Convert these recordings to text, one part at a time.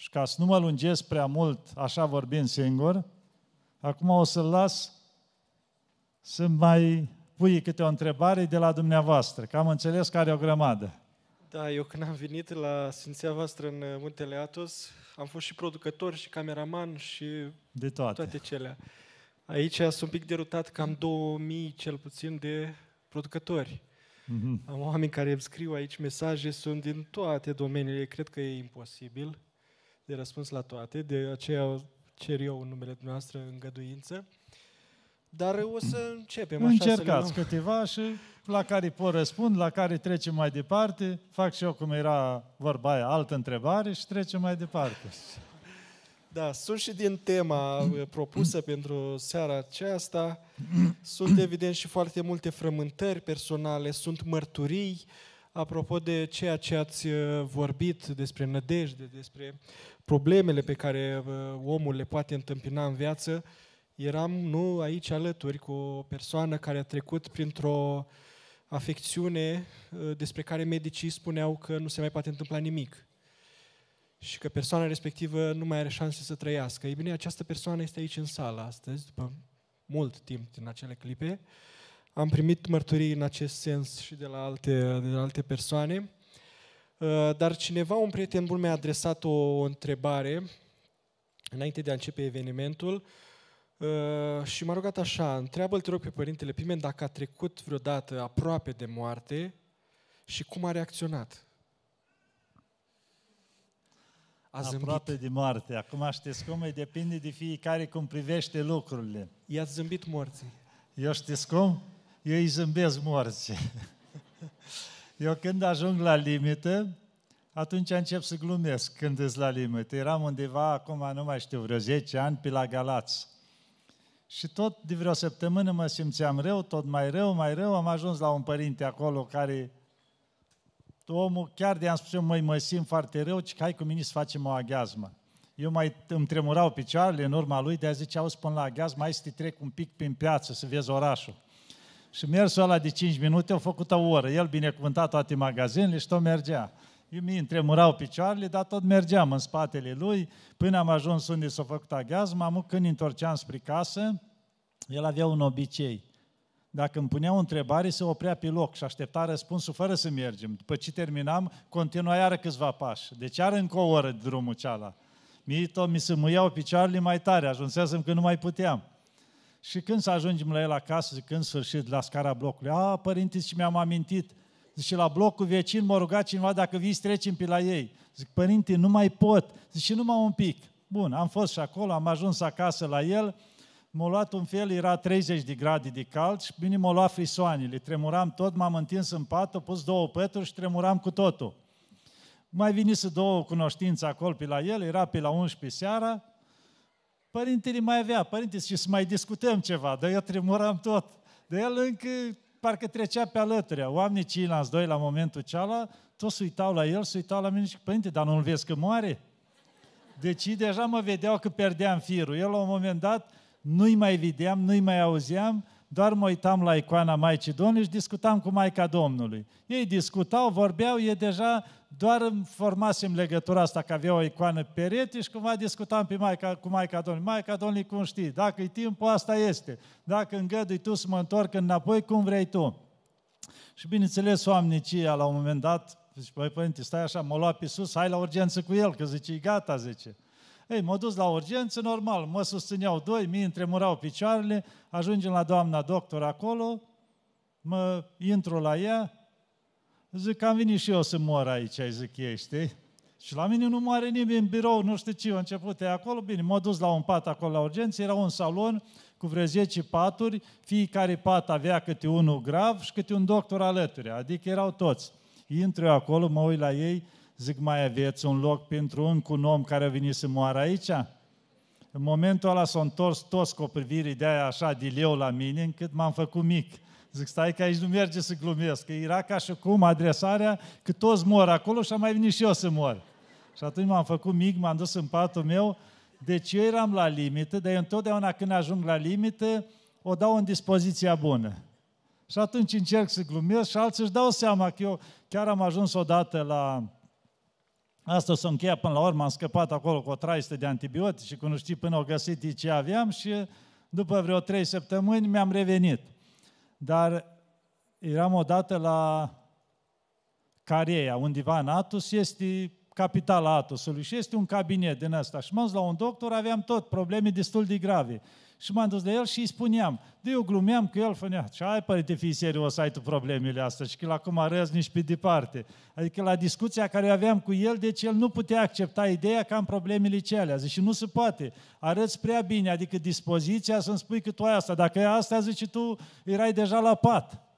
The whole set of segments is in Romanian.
Și ca să nu mă lungesc prea mult, așa vorbind singur, acum o să-l las să mai pui câte o întrebare de la dumneavoastră, că am înțeles că are o grămadă. Da, eu când am venit la Sfinția voastră în Muntele Atos, am fost și producător și cameraman și De toate. toate cele. Aici sunt un pic derutat că am 2000 cel puțin de producători. Mhm. Am oameni care îmi scriu aici mesaje, sunt din toate domeniile, cred că e imposibil de răspuns la toate, de aceea cer eu în numele dumneavoastră îngăduință. Dar o să începem așa să le Încercați luăm. câteva și la care pot răspund, la care trecem mai departe. Fac și eu cum era vorba aia, altă întrebare și trecem mai departe. Da, sunt și din tema uh, propusă pentru seara aceasta. Sunt evident și foarte multe frământări personale, sunt mărturii. Apropo de ceea ce ați uh, vorbit despre nădejde, despre problemele pe care uh, omul le poate întâmpina în viață, eram nu aici alături cu o persoană care a trecut printr-o afecțiune uh, despre care medicii spuneau că nu se mai poate întâmpla nimic și că persoana respectivă nu mai are șanse să trăiască. Ei bine, această persoană este aici în sală astăzi, după mult timp din acele clipe. Am primit mărturii în acest sens și de la alte, de la alte persoane. Uh, Dar cineva, un prieten bun, mi-a adresat o, o întrebare înainte de a începe evenimentul uh, și m-a rugat așa, întreabă-l, te rog, pe Părintele Pimen dacă a trecut vreodată aproape de moarte și cum a reacționat. A zâmbit. Aproape de moarte. Acum știți cum e, depinde de fiecare cum privește lucrurile. I-ați zâmbit morții. Eu știți cum? Eu îi zâmbesc morții. Eu când ajung la limită, atunci încep să glumesc când îs la limită. Eram undeva, acum nu mai știu, vreo 10 ani, pe la Galați. Și tot de vreo săptămână mă simțeam rău, tot mai rău, mai rău. Am ajuns la un părinte acolo care omul, chiar de am spus eu, măi, mă simt foarte rău, ci că hai cu mine să facem o aghiazmă. Eu mai îmi tremurau picioarele în urma lui, de-aia zice, auzi, până la aghiazmă, hai să te trec un pic prin piață, să vezi orașul. Și mersul ăla de 5 minute au făcut o oră. El binecuvânta toate magazinele și tot mergea. Eu mi îmi tremurau picioarele, dar tot mergeam în spatele lui, până am ajuns unde s-a făcut aghiazmă, am când întorceam spre casă, el avea un obicei. Dacă îmi punea o întrebare, se oprea pe loc și aștepta răspunsul fără să mergem. După ce terminam, continua iară câțiva pași. Deci are încă o oră de drumul ceala. Mie tot mi se muiau picioarele mai tare, ajunsesem că nu mai puteam. Și când să ajungem la el acasă, zic, în sfârșit, la scara blocului, a, părinte, și mi-am amintit, zice, la blocul vecin m-a rugat cineva dacă vii să trecem pe la ei. Zic, părinte, nu mai pot. Zice, numai un pic. Bun, am fost și acolo, am ajuns acasă la el, m-a luat un fel, era 30 de grade de cald și bine m-a luat frisoanele. Tremuram tot, m-am întins în pat, am pus două pături și tremuram cu totul. Mai venise două cunoștințe acolo pe la el, era pe la 11 seara, Părintele mai avea, părinte, și să mai discutăm ceva, dar eu tremuram tot. De el încă parcă trecea pe alături. Oamenii ceilalți doi la momentul ceala, toți se uitau la el, se uitau la mine și părinte, dar nu-l vezi că moare? Deci ei deja mă vedeau că perdeam firul. El la un moment dat nu-i mai vedeam, nu-i mai auzeam, doar mă uitam la icoana Maicii Domnului și discutam cu Maica Domnului. Ei discutau, vorbeau, e deja doar îmi formasem legătura asta că avea o icoană pe perete și cumva discutam pe Maica, cu Maica Domnului. Maica Domnului, cum știi? Dacă e timpul, asta este. Dacă îngădui tu să mă întorc înapoi, cum vrei tu. Și bineînțeles, oamnicia, la un moment dat, zice, băi, părinte, stai așa, m-a luat pe sus, hai la urgență cu el, că zice, e gata, zice. Ei, m-a dus la urgență, normal, mă susțineau doi, mie îmi tremurau picioarele, ajungem la doamna doctor acolo, mă intru la ea, zic că am venit și eu să mor aici, zic ei, știi? Și la mine nu moare nimeni în birou, nu știu ce, a început e acolo, bine, m-a dus la un pat acolo la urgență, era un salon cu vreo 10 paturi, fiecare pat avea câte unul grav și câte un doctor alături, adică erau toți. Intru eu acolo, mă uit la ei, zic, mai aveți un loc pentru încă un om care a venit să moară aici? În momentul ăla s-au întors toți cu o privire de aia așa de leu la mine, încât m-am făcut mic. Zic, stai că aici nu merge să glumesc, că era ca și cum adresarea că toți mor acolo și am mai venit și eu să mor. Și atunci m-am făcut mic, m-am dus în patul meu, deci eu eram la limită, dar eu întotdeauna când ajung la limită, o dau în dispoziția bună. Și atunci încerc să glumesc și alții își dau seama că eu chiar am ajuns odată la Asta s-a încheiat până la urmă, am scăpat acolo cu o traistă de antibiotici și cu nu știu până au găsit ce aveam și după vreo trei săptămâni mi-am revenit. Dar eram odată la Careia, undeva în Atos, este capitala Atosului și este un cabinet din ăsta. Și m-am dus la un doctor, aveam tot probleme destul de grave. Și m-am dus de el și îi spuneam, de eu glumeam cu el, fănea, ce ai părinte, fii serios, ai tu problemele astea și că la cum arăți nici pe departe. Adică la discuția care aveam cu el, deci el nu putea accepta ideea că am problemele cele. Zice, nu se poate, arăți prea bine, adică dispoziția să-mi spui că tu ai asta. Dacă e asta, zice, tu erai deja la pat.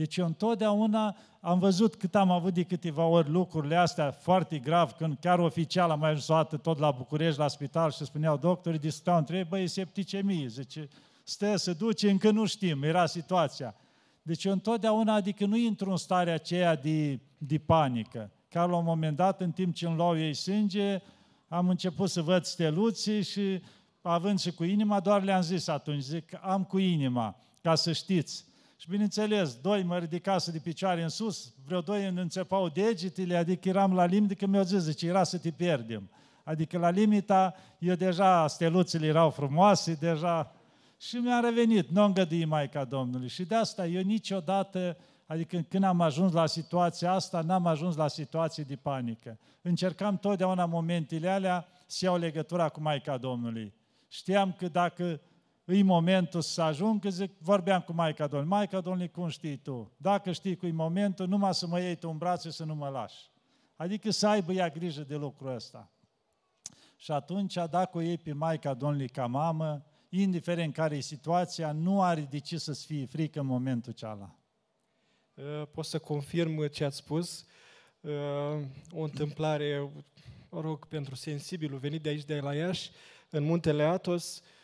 Deci eu întotdeauna am văzut cât am avut de câteva ori lucrurile astea foarte grav, când chiar oficial am mai ajuns o dată tot la București, la spital și spuneau doctorii, discutau între ei, băi, septicemie, zice, stă, se duce, încă nu știm, era situația. Deci eu întotdeauna, adică nu intru în starea aceea de, de panică. Chiar la un moment dat, în timp ce îmi luau ei sânge, am început să văd steluții și având și cu inima, doar le-am zis atunci, zic, am cu inima, ca să știți. Și bineînțeles, doi mă ridicase de picioare în sus, vreo doi îmi înțepau degetele, adică eram la limită că mi-au zis, zice, era să te pierdem. Adică la limita, eu deja, steluțele erau frumoase, deja... Și mi-a revenit, nu îngădui Maica Domnului. Și de asta eu niciodată, adică când am ajuns la situația asta, n-am ajuns la situații de panică. Încercam totdeauna momentele alea să iau legătura cu Maica Domnului. Știam că dacă îi momentul să ajung, că zic, vorbeam cu Maica Domnului, Maica Domnului, cum știi tu? Dacă știi că e momentul, numai să mă iei tu în brațe să nu mă lași. Adică să aibă ea grijă de lucrul ăsta. Și atunci, dacă o iei pe Maica Domnului ca mamă, indiferent care e situația, nu are de ce să-ți fie frică în momentul cealaltă. Uh, pot să confirm ce ați spus. Uh, o întâmplare, mă rog, pentru sensibilul venit de aici, de la Iași, în muntele Atos, Uh,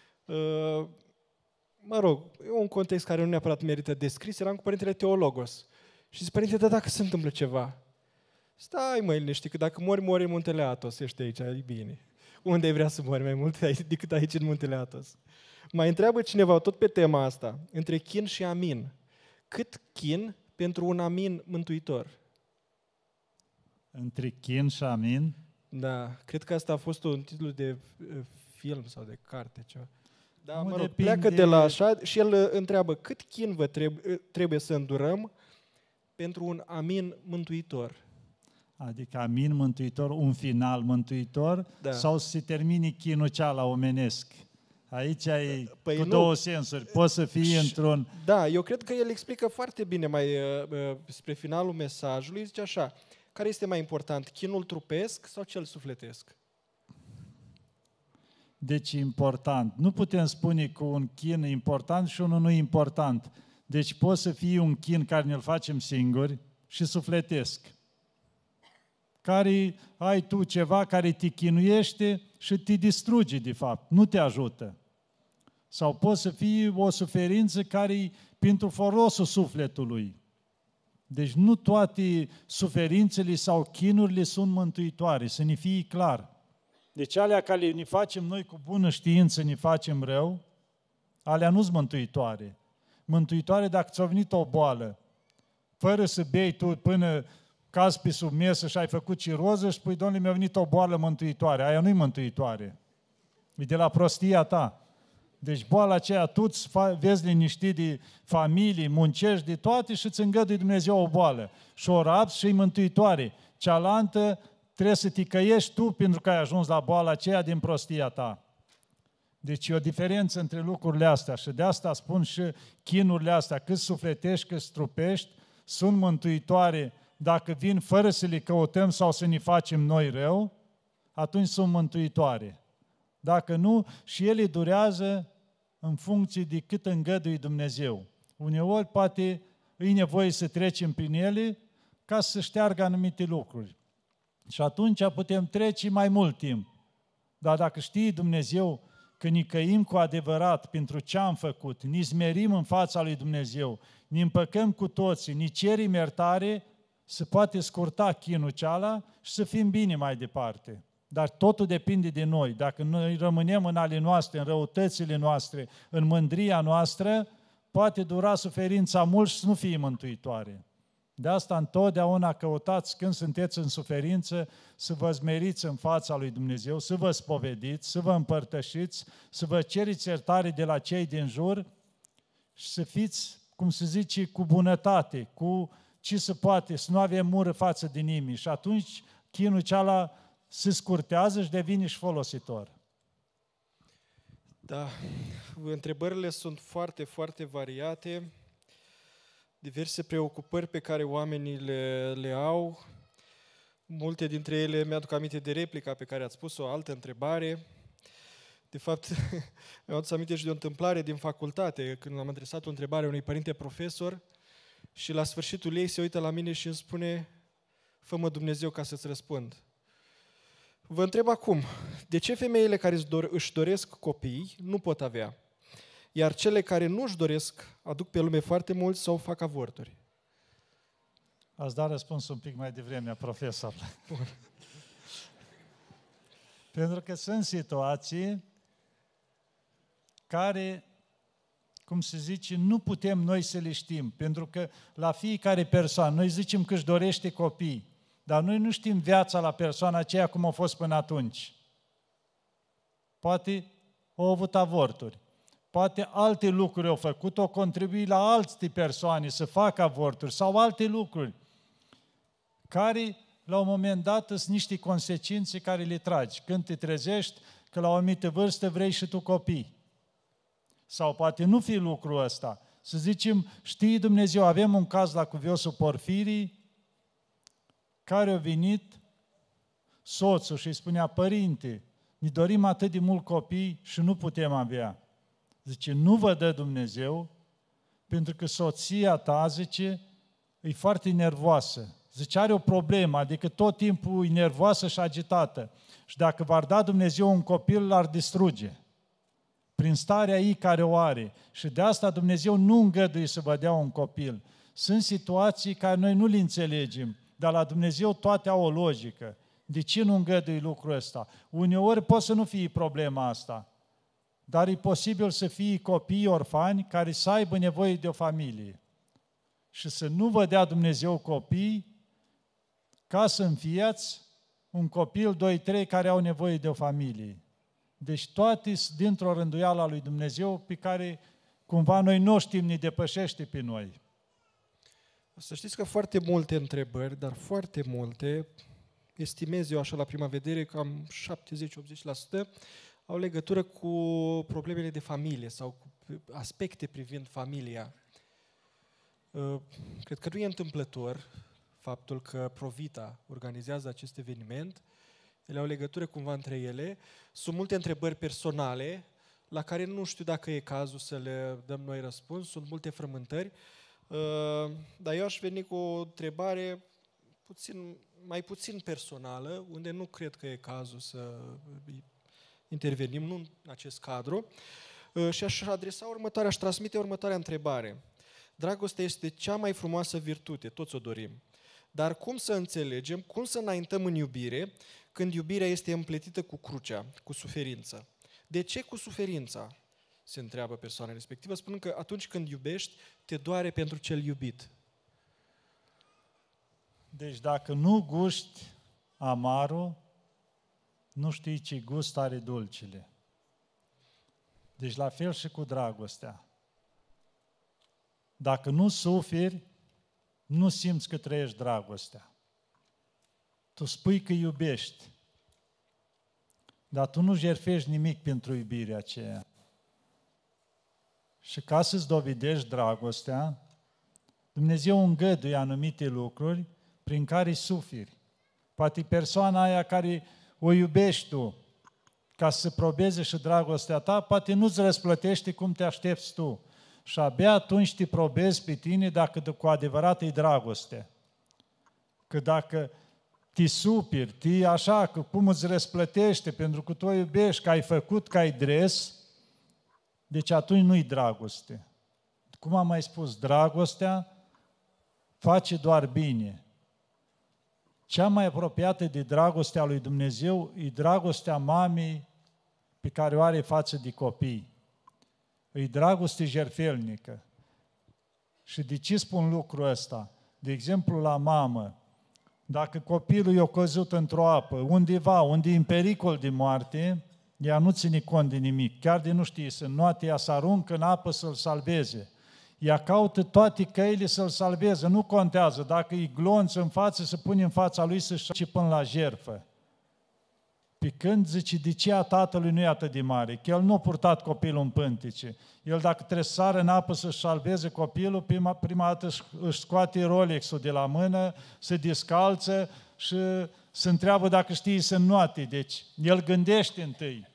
mă rog, e un context care nu neapărat merită descris, eram cu părintele Teologos. Și zice, părinte, dar dacă se întâmplă ceva? Stai, mă, liniști, că dacă mori, mori în muntele Atos, ești aici, e bine. Unde ai vrea să mori mai mult decât aici în muntele Atos? Mai întreabă cineva tot pe tema asta, între chin și amin. Cât chin pentru un amin mântuitor? Între chin și amin? Da, cred că asta a fost un titlu de uh, film sau de carte, ceva. Da, mă rog, depinde... pleacă de la așa și el uh, întreabă cât chin vă trebuie, uh, trebuie să îndurăm pentru un amin mântuitor. Adică amin mântuitor, un final mântuitor, da. sau să se termine chinul la omenesc. Aici e păi cu nu. două sensuri. Poți să fii și, într-un... Da, eu cred că el explică foarte bine mai uh, uh, spre finalul mesajului. Zice așa, care este mai important, chinul trupesc sau cel sufletesc? Deci important. Nu putem spune că un chin e important și unul nu e important. Deci poate să fie un chin care ne-l facem singuri și sufletesc. Care ai tu ceva care te chinuiește și te distruge, de fapt, nu te ajută. Sau poate să fie o suferință care e pentru folosul sufletului. Deci nu toate suferințele sau chinurile sunt mântuitoare, să ne fie clar. Deci alea care ne facem noi cu bună știință, ne facem rău, alea nu-s mântuitoare. Mântuitoare dacă ți-a venit o boală, fără să bei tu până caz pe sub mesă și ai făcut ciroză și spui, domnule, mi-a venit o boală mântuitoare. Aia nu-i mântuitoare. E de la prostia ta. Deci boala aceea, tu îți vezi liniștit de familie, muncești de toate și îți îngădui Dumnezeu o boală. Și o rabzi și mântuitoare. Cealaltă trebuie să te căiești tu pentru că ai ajuns la boala aceea din prostia ta. Deci e o diferență între lucrurile astea și de asta spun și chinurile astea, cât sufletești, cât strupești, sunt mântuitoare dacă vin fără să le căutăm sau să ne facem noi rău, atunci sunt mântuitoare. Dacă nu, și ele durează în funcție de cât îngădui Dumnezeu. Uneori poate e nevoie să trecem prin ele ca să șteargă anumite lucruri. Și atunci putem trece mai mult timp. Dar dacă știi Dumnezeu că ne căim cu adevărat pentru ce am făcut, ne smerim în fața lui Dumnezeu, ne împăcăm cu toții, ne cerim iertare, se poate scurta chinul ceala și să fim bine mai departe. Dar totul depinde de noi. Dacă noi rămânem în ale noastre, în răutățile noastre, în mândria noastră, poate dura suferința mult și să nu fie mântuitoare. De asta întotdeauna căutați când sunteți în suferință să vă zmeriți în fața lui Dumnezeu, să vă spovediți, să vă împărtășiți, să vă ceriți iertare de la cei din jur și să fiți, cum se zice, cu bunătate, cu ce se poate, să nu avem mură față de nimeni. Și atunci chinul ceala se scurtează și devine și folositor. Da, întrebările sunt foarte, foarte variate, diverse preocupări pe care oamenii le, le au. Multe dintre ele mi-aduc aminte de replica pe care ați spus-o, o altă întrebare. De fapt, mi-am adus aminte și de o întâmplare din facultate, când am adresat o întrebare unui părinte profesor și la sfârșitul ei se uită la mine și îmi spune Fă-mă Dumnezeu ca să-ți răspund. Vă întreb acum, de ce femeile care își doresc copii nu pot avea? Iar cele care nu își doresc aduc pe lume foarte mulți sau fac avorturi? Ați dat răspuns un pic mai devreme, profesor. Bun. Pentru că sunt situații care, cum se zice, nu putem noi să le știm. Pentru că la fiecare persoană, noi zicem că își dorește copii, dar noi nu știm viața la persoana aceea cum a fost până atunci. Poate au avut avorturi. Poate alte lucruri au făcut, o contribui la alte persoane să facă avorturi sau alte lucruri care la un moment dat sunt niște consecințe care le tragi. Când te trezești că la o anumită vârstă vrei și tu copii. Sau poate nu fi lucrul ăsta. Să zicem, știi Dumnezeu, avem un caz la cuviosul Porfirii, care a venit soțul și îi spunea, părinte, ne dorim atât de mult copii și nu putem avea. Zice, nu vă dă Dumnezeu, pentru că soția ta, zice, e foarte nervoasă. Zice, are o problemă, adică tot timpul e nervoasă și agitată. Și dacă v-ar da Dumnezeu un copil, l-ar distruge. Prin starea ei care o are. Și de asta Dumnezeu nu îngăduie să vă dea un copil. Sunt situații care noi nu le înțelegem, dar la Dumnezeu toate au o logică. De ce nu îngădui lucrul ăsta? Uneori poate să nu fie problema asta, dar e posibil să fie copii orfani care să aibă nevoie de o familie. Și să nu vă dea Dumnezeu copii ca să înfiați un copil, doi, trei, care au nevoie de o familie. Deci toate sunt dintr-o rânduială a lui Dumnezeu pe care cumva noi nu știm, ne depășește pe noi. Să știți că foarte multe întrebări, dar foarte multe, estimez eu așa la prima vedere, cam 70-80%, au legătură cu problemele de familie sau cu aspecte privind familia. Uh, cred că nu e întâmplător faptul că Provita organizează acest eveniment, ele au legătură cumva între ele. Sunt multe întrebări personale la care nu știu dacă e cazul să le dăm noi răspuns, sunt multe frământări, uh, dar eu aș veni cu o întrebare puțin, mai puțin personală, unde nu cred că e cazul să intervenim, nu în acest cadru, uh, și aș adresa următoarea, aș transmite următoarea întrebare. Dragostea este cea mai frumoasă virtute, toți o dorim. Dar cum să înțelegem, cum să înaintăm în iubire când iubirea este împletită cu crucea, cu suferință? De ce cu suferința? Se întreabă persoana respectivă, spunând că atunci când iubești, te doare pentru cel iubit. Deci dacă nu guști amarul, nu știi ce gust are dulcile. Deci la fel și cu dragostea. Dacă nu suferi, nu simți că trăiești dragostea. Tu spui că iubești, dar tu nu jerfești nimic pentru iubirea aceea. Și ca să-ți dovedești dragostea, Dumnezeu îngăduie anumite lucruri prin care suferi. Poate persoana aia care o iubești tu, ca să probeze și dragostea ta, poate nu-ți răsplătește cum te aștepți tu. Și abia atunci te probezi pe tine dacă cu adevărat e dragoste. Că dacă te supiri, te așa, că cum îți răsplătește, pentru că tu o iubești, că ai făcut, că ai dres, deci atunci nu-i dragoste. Cum am mai spus, dragostea face doar bine. Cea mai apropiată de dragostea lui Dumnezeu e dragostea mamei pe care o are față de copii. E dragoste jerfelnică. Și de ce spun lucrul ăsta? De exemplu, la mamă, dacă copilul e căzut într-o apă, undeva, unde e în pericol de moarte, ea nu ține cont de nimic. Chiar de nu știe să noate, ea să aruncă în apă să-l salveze. Ea caută toate căile să-l salveze, nu contează. Dacă e glonț în față, se pune în fața lui să-și până la jerfă. Pe când zice, de ce a tatălui nu e atât de mare? Că el nu a purtat copilul în pântice. El dacă trebuie să sară în apă să-și salveze copilul, prima, prima dată își scoate Rolex-ul de la mână, se descalță și se întreabă dacă știe să noate. Deci, el gândește întâi.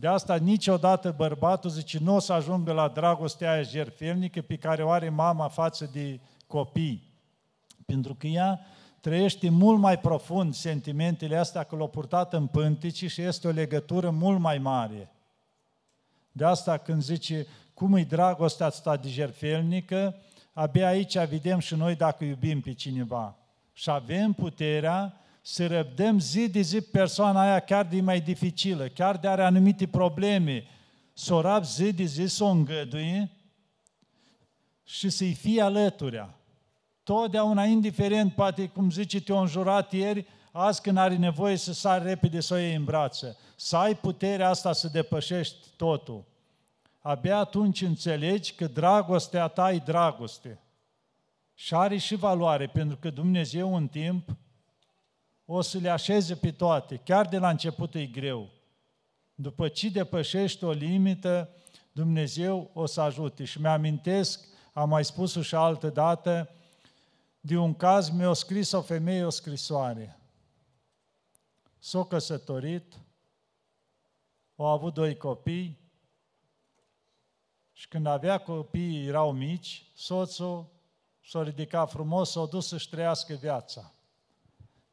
De asta niciodată bărbatul zice, nu o să ajungă la dragostea aia jertfelnică pe care o are mama față de copii. Pentru că ea trăiește mult mai profund sentimentele astea că l-au purtat în pântici și este o legătură mult mai mare. De asta când zice, cum e dragostea asta de jertfelnică, abia aici vedem și noi dacă iubim pe cineva. Și avem puterea să răbdăm zi de zi persoana aia chiar de mai dificilă, chiar de are anumite probleme, să o rab zi de zi, să o îngăduie și să-i fie alăturea. Totdeauna, indiferent, poate, cum zice, te-o înjurat ieri, azi când are nevoie să sari repede să o iei în brață. Să ai puterea asta să depășești totul. Abia atunci înțelegi că dragostea ta e dragoste. Și are și valoare, pentru că Dumnezeu în timp o să le așeze pe toate. Chiar de la început e greu. După ce depășești o limită, Dumnezeu o să ajute. Și mi-amintesc, am mai spus-o și altă dată, de un caz mi-a scris o femeie o scrisoare. S-a căsătorit, au avut doi copii și când avea copii, erau mici, soțul s-a ridicat frumos, s-a dus să-și trăiască viața.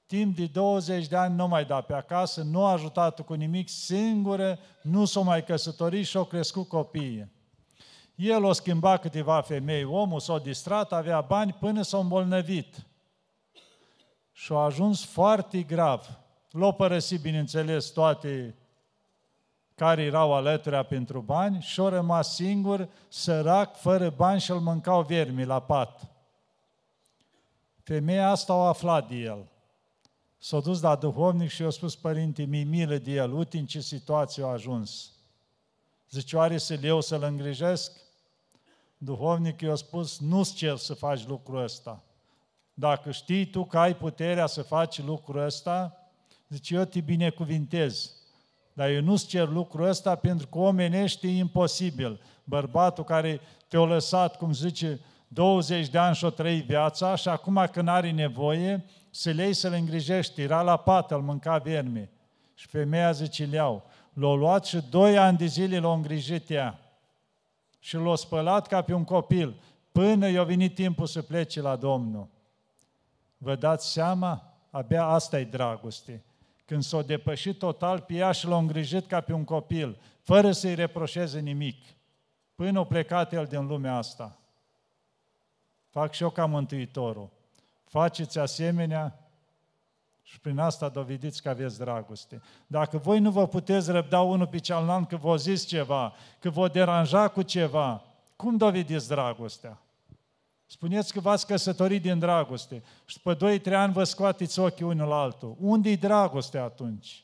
Timp de 20 de ani nu mai da pe acasă, nu a ajutat cu nimic, singură, nu s-a mai căsătorit și au crescut copiii. El o schimba câteva femei, omul s-a distrat, avea bani până s-a îmbolnăvit. Și a ajuns foarte grav. L-au părăsit, bineînțeles, toate care erau alăturea pentru bani și a rămas singur, sărac, fără bani și îl mâncau vermi la pat. Femeia asta a aflat de el. S-a dus la duhovnic și i-a spus, părinte, mi milă de el, uite în ce situație a ajuns. Zice, oare să-l eu să-l îngrijesc? duhovnic i-a spus, nu-ți cer să faci lucrul ăsta. Dacă știi tu că ai puterea să faci lucrul ăsta, zice, eu te binecuvintez. Dar eu nu-ți cer lucrul ăsta pentru că omenește e imposibil. Bărbatul care te-a lăsat, cum zice, 20 de ani și-o trăi viața și acum când are nevoie, să lei să-l îngrijești. Era la pat, îl mânca verme. Și femeia zice, leau. L-a luat și doi ani de zile l-a îngrijit ea și l-a spălat ca pe un copil, până i-a venit timpul să plece la Domnul. Vă dați seama? Abia asta e dragoste. Când s-a depășit total pe ea și l-a îngrijit ca pe un copil, fără să-i reproșeze nimic, până a plecat el din lumea asta. Fac și eu ca Mântuitorul. Faceți asemenea și prin asta dovediți că aveți dragoste. Dacă voi nu vă puteți răbda unul pe cealaltă că vă zis ceva, că vă deranja cu ceva, cum dovediți dragostea? Spuneți că v-ați căsătorit din dragoste și după 2-3 ani vă scoateți ochii unul la altul. Unde-i dragostea atunci?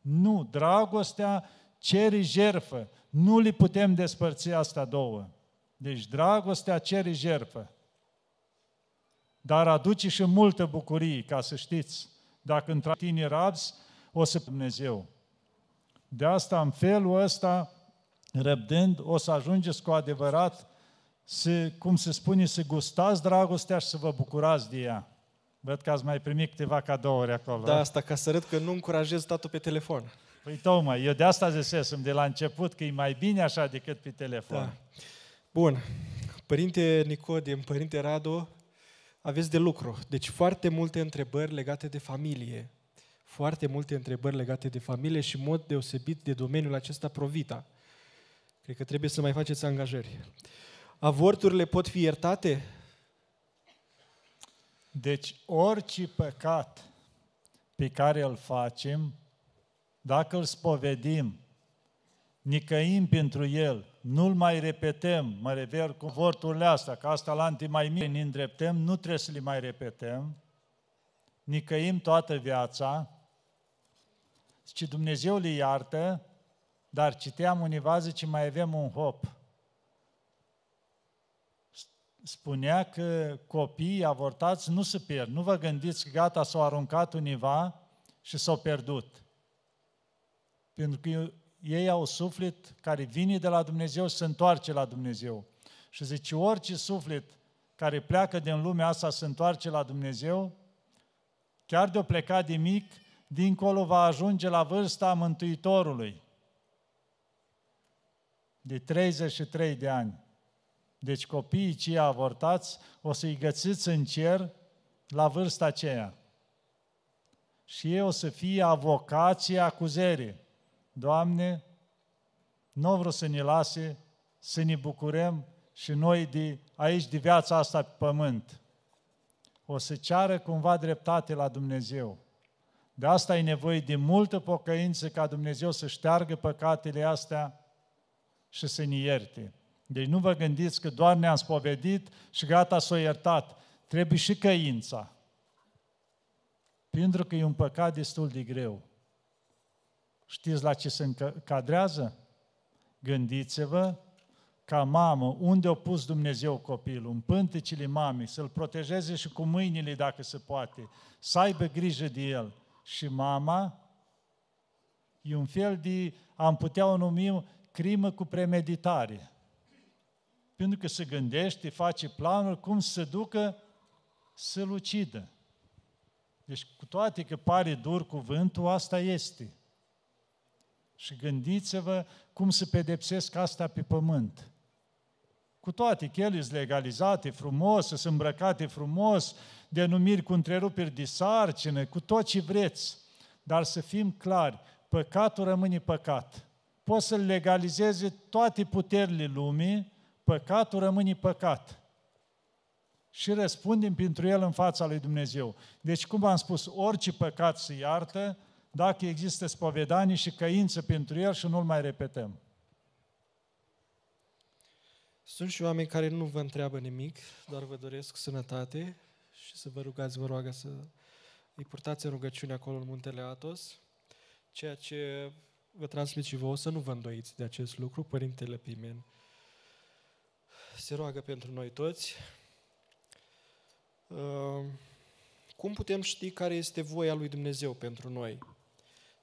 Nu, dragostea cere jerfă. Nu li putem despărți asta două. Deci dragostea cere jerfă dar aduce și multă bucurie, ca să știți. Dacă între tine rabzi, o să Dumnezeu. De asta, în felul ăsta, răbdând, o să ajungeți cu adevărat să, cum se spune, să gustați dragostea și să vă bucurați de ea. Văd că ați mai primit câteva cadouri acolo. Da, asta ca să arăt că nu încurajez tatul pe telefon. Păi tocmai, eu de asta zisesem de la început că e mai bine așa decât pe telefon. Da. Bun. Părinte Nicodim, Părinte Radu, aveți de lucru. Deci foarte multe întrebări legate de familie. Foarte multe întrebări legate de familie și în mod deosebit de domeniul acesta provita. Cred că trebuie să mai faceți angajări. Avorturile pot fi iertate? Deci orice păcat pe care îl facem, dacă îl spovedim, nicăim pentru el nu-l mai repetăm, mă rever cu vorturile astea, că asta la mai mic ne îndreptăm, nu trebuie să le mai repetăm, nicăim toată viața, și Dumnezeu le iartă, dar citeam univa, zice, mai avem un hop. Spunea că copiii avortați nu se pierd. Nu vă gândiți că gata, s-au aruncat univa și s-au pierdut. Pentru că ei au suflet care vine de la Dumnezeu și se întoarce la Dumnezeu. Și zice, orice suflet care pleacă din lumea asta se întoarce la Dumnezeu, chiar de-o pleca de mic, dincolo va ajunge la vârsta Mântuitorului de 33 de ani. Deci copiii cei avortați o să-i găsiți în cer la vârsta aceea. Și ei o să fie avocații acuzării. Doamne, nu vreau să ne lase să ne bucurăm și noi de aici, de viața asta pe pământ. O să ceară cumva dreptate la Dumnezeu. De asta e nevoie de multă pocăință ca Dumnezeu să șteargă păcatele astea și să ne ierte. Deci nu vă gândiți că doar ne-am spovedit și gata s-o iertat. Trebuie și căința. Pentru că e un păcat destul de greu. Știți la ce se încadrează? Gândiți-vă ca mamă, unde a pus Dumnezeu copilul, în pântecile mamei, să-l protejeze și cu mâinile dacă se poate, să aibă grijă de el. Și mama e un fel de, am putea o numi crimă cu premeditare. Pentru că se gândește, face planuri cum să se ducă să-l ucidă. Deci, cu toate că pare dur cuvântul, asta este. Și gândiți-vă cum se pedepsesc asta pe pământ. Cu toate că ele sunt legalizate frumos, sunt îmbrăcate frumos, denumiri cu întreruperi de sarcină, cu tot ce vreți. Dar să fim clari, păcatul rămâne păcat. Poți să-l legalizeze toate puterile lumii, păcatul rămâne păcat. Și răspundem pentru el în fața lui Dumnezeu. Deci, cum am spus, orice păcat se iartă, dacă există spovedanie și căință pentru el și nu-l mai repetăm. Sunt și oameni care nu vă întreabă nimic, doar vă doresc sănătate și să vă rugați, vă roagă să îi purtați în rugăciune acolo în muntele Atos, ceea ce vă transmit și vouă să nu vă îndoiți de acest lucru, Părintele Pimen se roagă pentru noi toți. Uh, cum putem ști care este voia lui Dumnezeu pentru noi?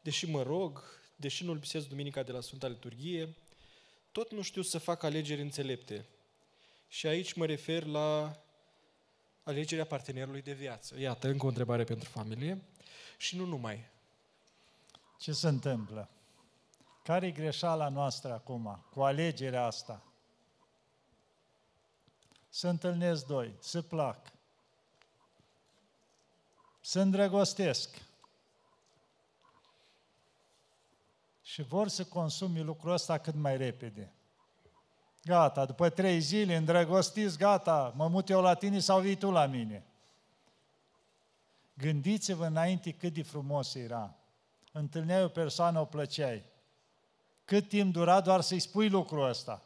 Deși mă rog, deși nu-L bisesc Duminica de la Sfânta Liturghie, tot nu știu să fac alegeri înțelepte. Și aici mă refer la alegerea partenerului de viață. Iată, încă o întrebare pentru familie. Și nu numai. Ce se întâmplă? Care e greșeala noastră acum cu alegerea asta? Se întâlnesc doi, se plac, se îndrăgostesc și vor să consumi lucrul ăsta cât mai repede. Gata, după trei zile, îndrăgostiți, gata, mă mut eu la tine sau vii tu la mine. Gândiți-vă înainte cât de frumos era. Întâlneai o persoană, o plăceai. Cât timp dura doar să-i spui lucrul ăsta.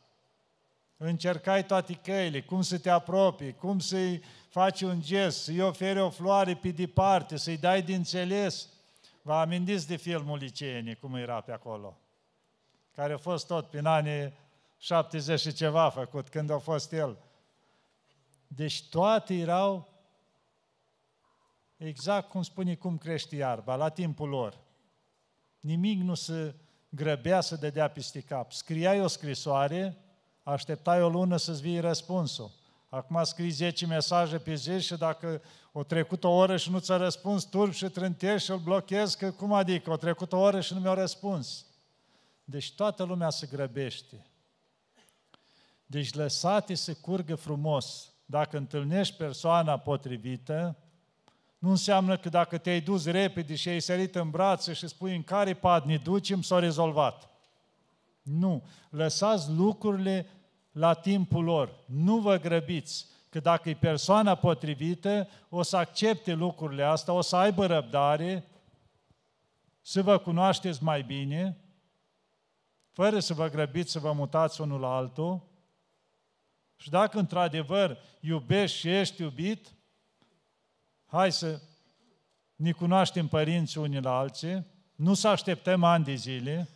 Încercai toate căile, cum să te apropii, cum să-i faci un gest, să-i oferi o floare pe departe, să-i dai din înțeles. Vă amintiți de filmul Liceene, cum era pe acolo? Care a fost tot prin anii 70 și ceva făcut, când a fost el. Deci toate erau exact cum spune cum crește iarba, la timpul lor. Nimic nu se grăbea să dădea peste cap. Scriai o scrisoare, așteptai o lună să-ți vii răspunsul. Acum scrii 10 mesaje pe zi și dacă o trecut o oră și nu ți-a răspuns, turb și trântești și îl blochezi, că cum adică, o trecut o oră și nu mi-a răspuns. Deci toată lumea se grăbește. Deci lăsate să curgă frumos. Dacă întâlnești persoana potrivită, nu înseamnă că dacă te-ai dus repede și ai sărit în brațe și spui în care pad ne ducem, s-a rezolvat. Nu. Lăsați lucrurile la timpul lor. Nu vă grăbiți, că dacă e persoana potrivită, o să accepte lucrurile astea, o să aibă răbdare, să vă cunoașteți mai bine fără să vă grăbiți să vă mutați unul la altul. Și dacă într-adevăr iubești și ești iubit, hai să ne cunoaștem părinții unii la alții, nu să așteptăm ani de zile,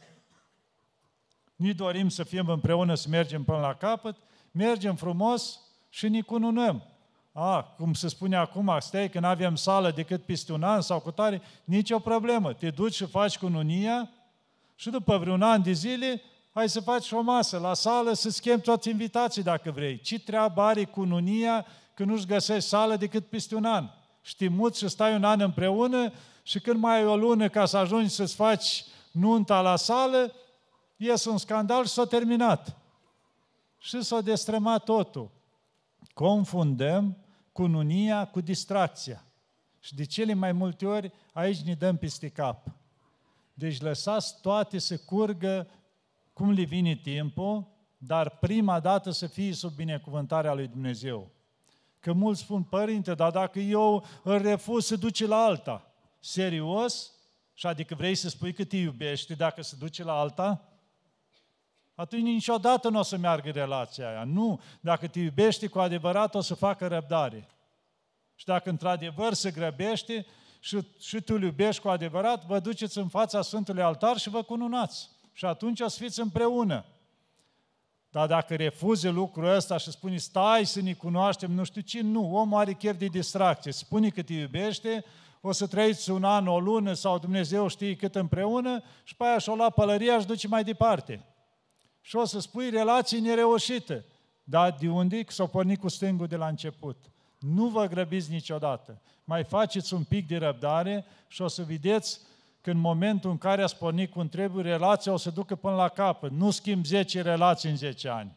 nu dorim să fim împreună, să mergem până la capăt, mergem frumos și ne cununăm. A, cum se spune acum, stai că nu avem sală decât peste un an sau cu tare, nicio problemă. Te duci și faci cununia și după vreun an de zile hai să faci o masă la sală, să schimbi toți invitații dacă vrei. Ce treabă are cununia că nu-și găsești sală decât peste un an? Știi mult și stai un an împreună și când mai ai o lună ca să ajungi să-ți faci nunta la sală, iese un scandal și s-a terminat. Și s-a destrămat totul. Confundăm cununia cu distracția. Și de cele mai multe ori aici ne dăm peste cap. Deci lăsați toate să curgă cum le vine timpul, dar prima dată să fie sub binecuvântarea lui Dumnezeu. Că mulți spun, părinte, dar dacă eu îl refuz, se duce la alta. Serios? Și adică vrei să spui că te iubești dacă se duce la alta? Atunci niciodată nu o să meargă relația aia. Nu, dacă te iubești cu adevărat, o să facă răbdare. Și dacă într-adevăr se grăbește și, și tu îl iubești cu adevărat, vă duceți în fața Sfântului Altar și vă cununați. Și atunci o să fiți împreună. Dar dacă refuze lucrul ăsta și spune, stai să ne cunoaștem, nu știu ce, nu, omul are chef de distracție. Spune că te iubește, o să trăiți un an, o lună sau Dumnezeu știe cât împreună și pe aia și-o lua pălăria și duce mai departe. Și o să spui relații nereușite. Dar de unde? Că s-au pornit cu stângul de la început. Nu vă grăbiți niciodată. Mai faceți un pic de răbdare și o să vedeți că în momentul în care ați pornit cu un trebuie, relația o să ducă până la capăt. Nu schimb 10 relații în 10 ani.